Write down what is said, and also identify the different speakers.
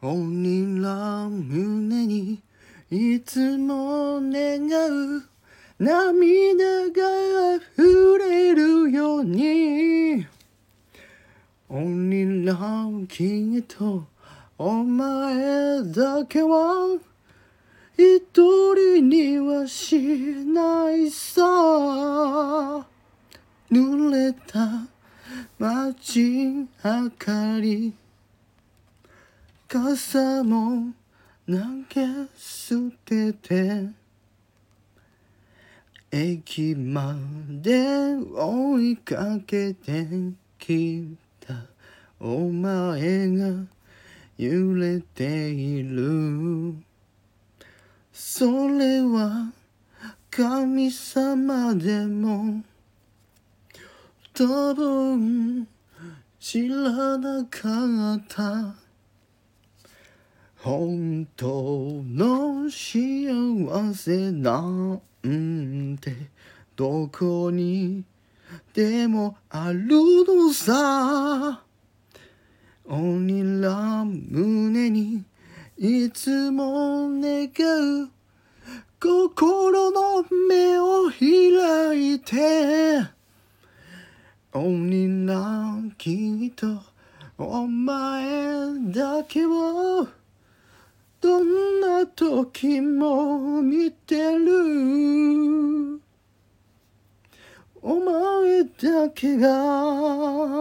Speaker 1: 鬼ら胸にいつも願う涙が溢れるように。鬼ら君とお前だけは一人にはしないさ。濡れた街明かり。傘も投げ捨てて駅まで追いかけてきたお前が揺れている。それは神様でも多分知らなかった。本当の幸せなんてどこにでもあるのさ。鬼ら胸にいつも願う心の目を開いて。鬼ら君とお前だけを時も見てる。お前だけが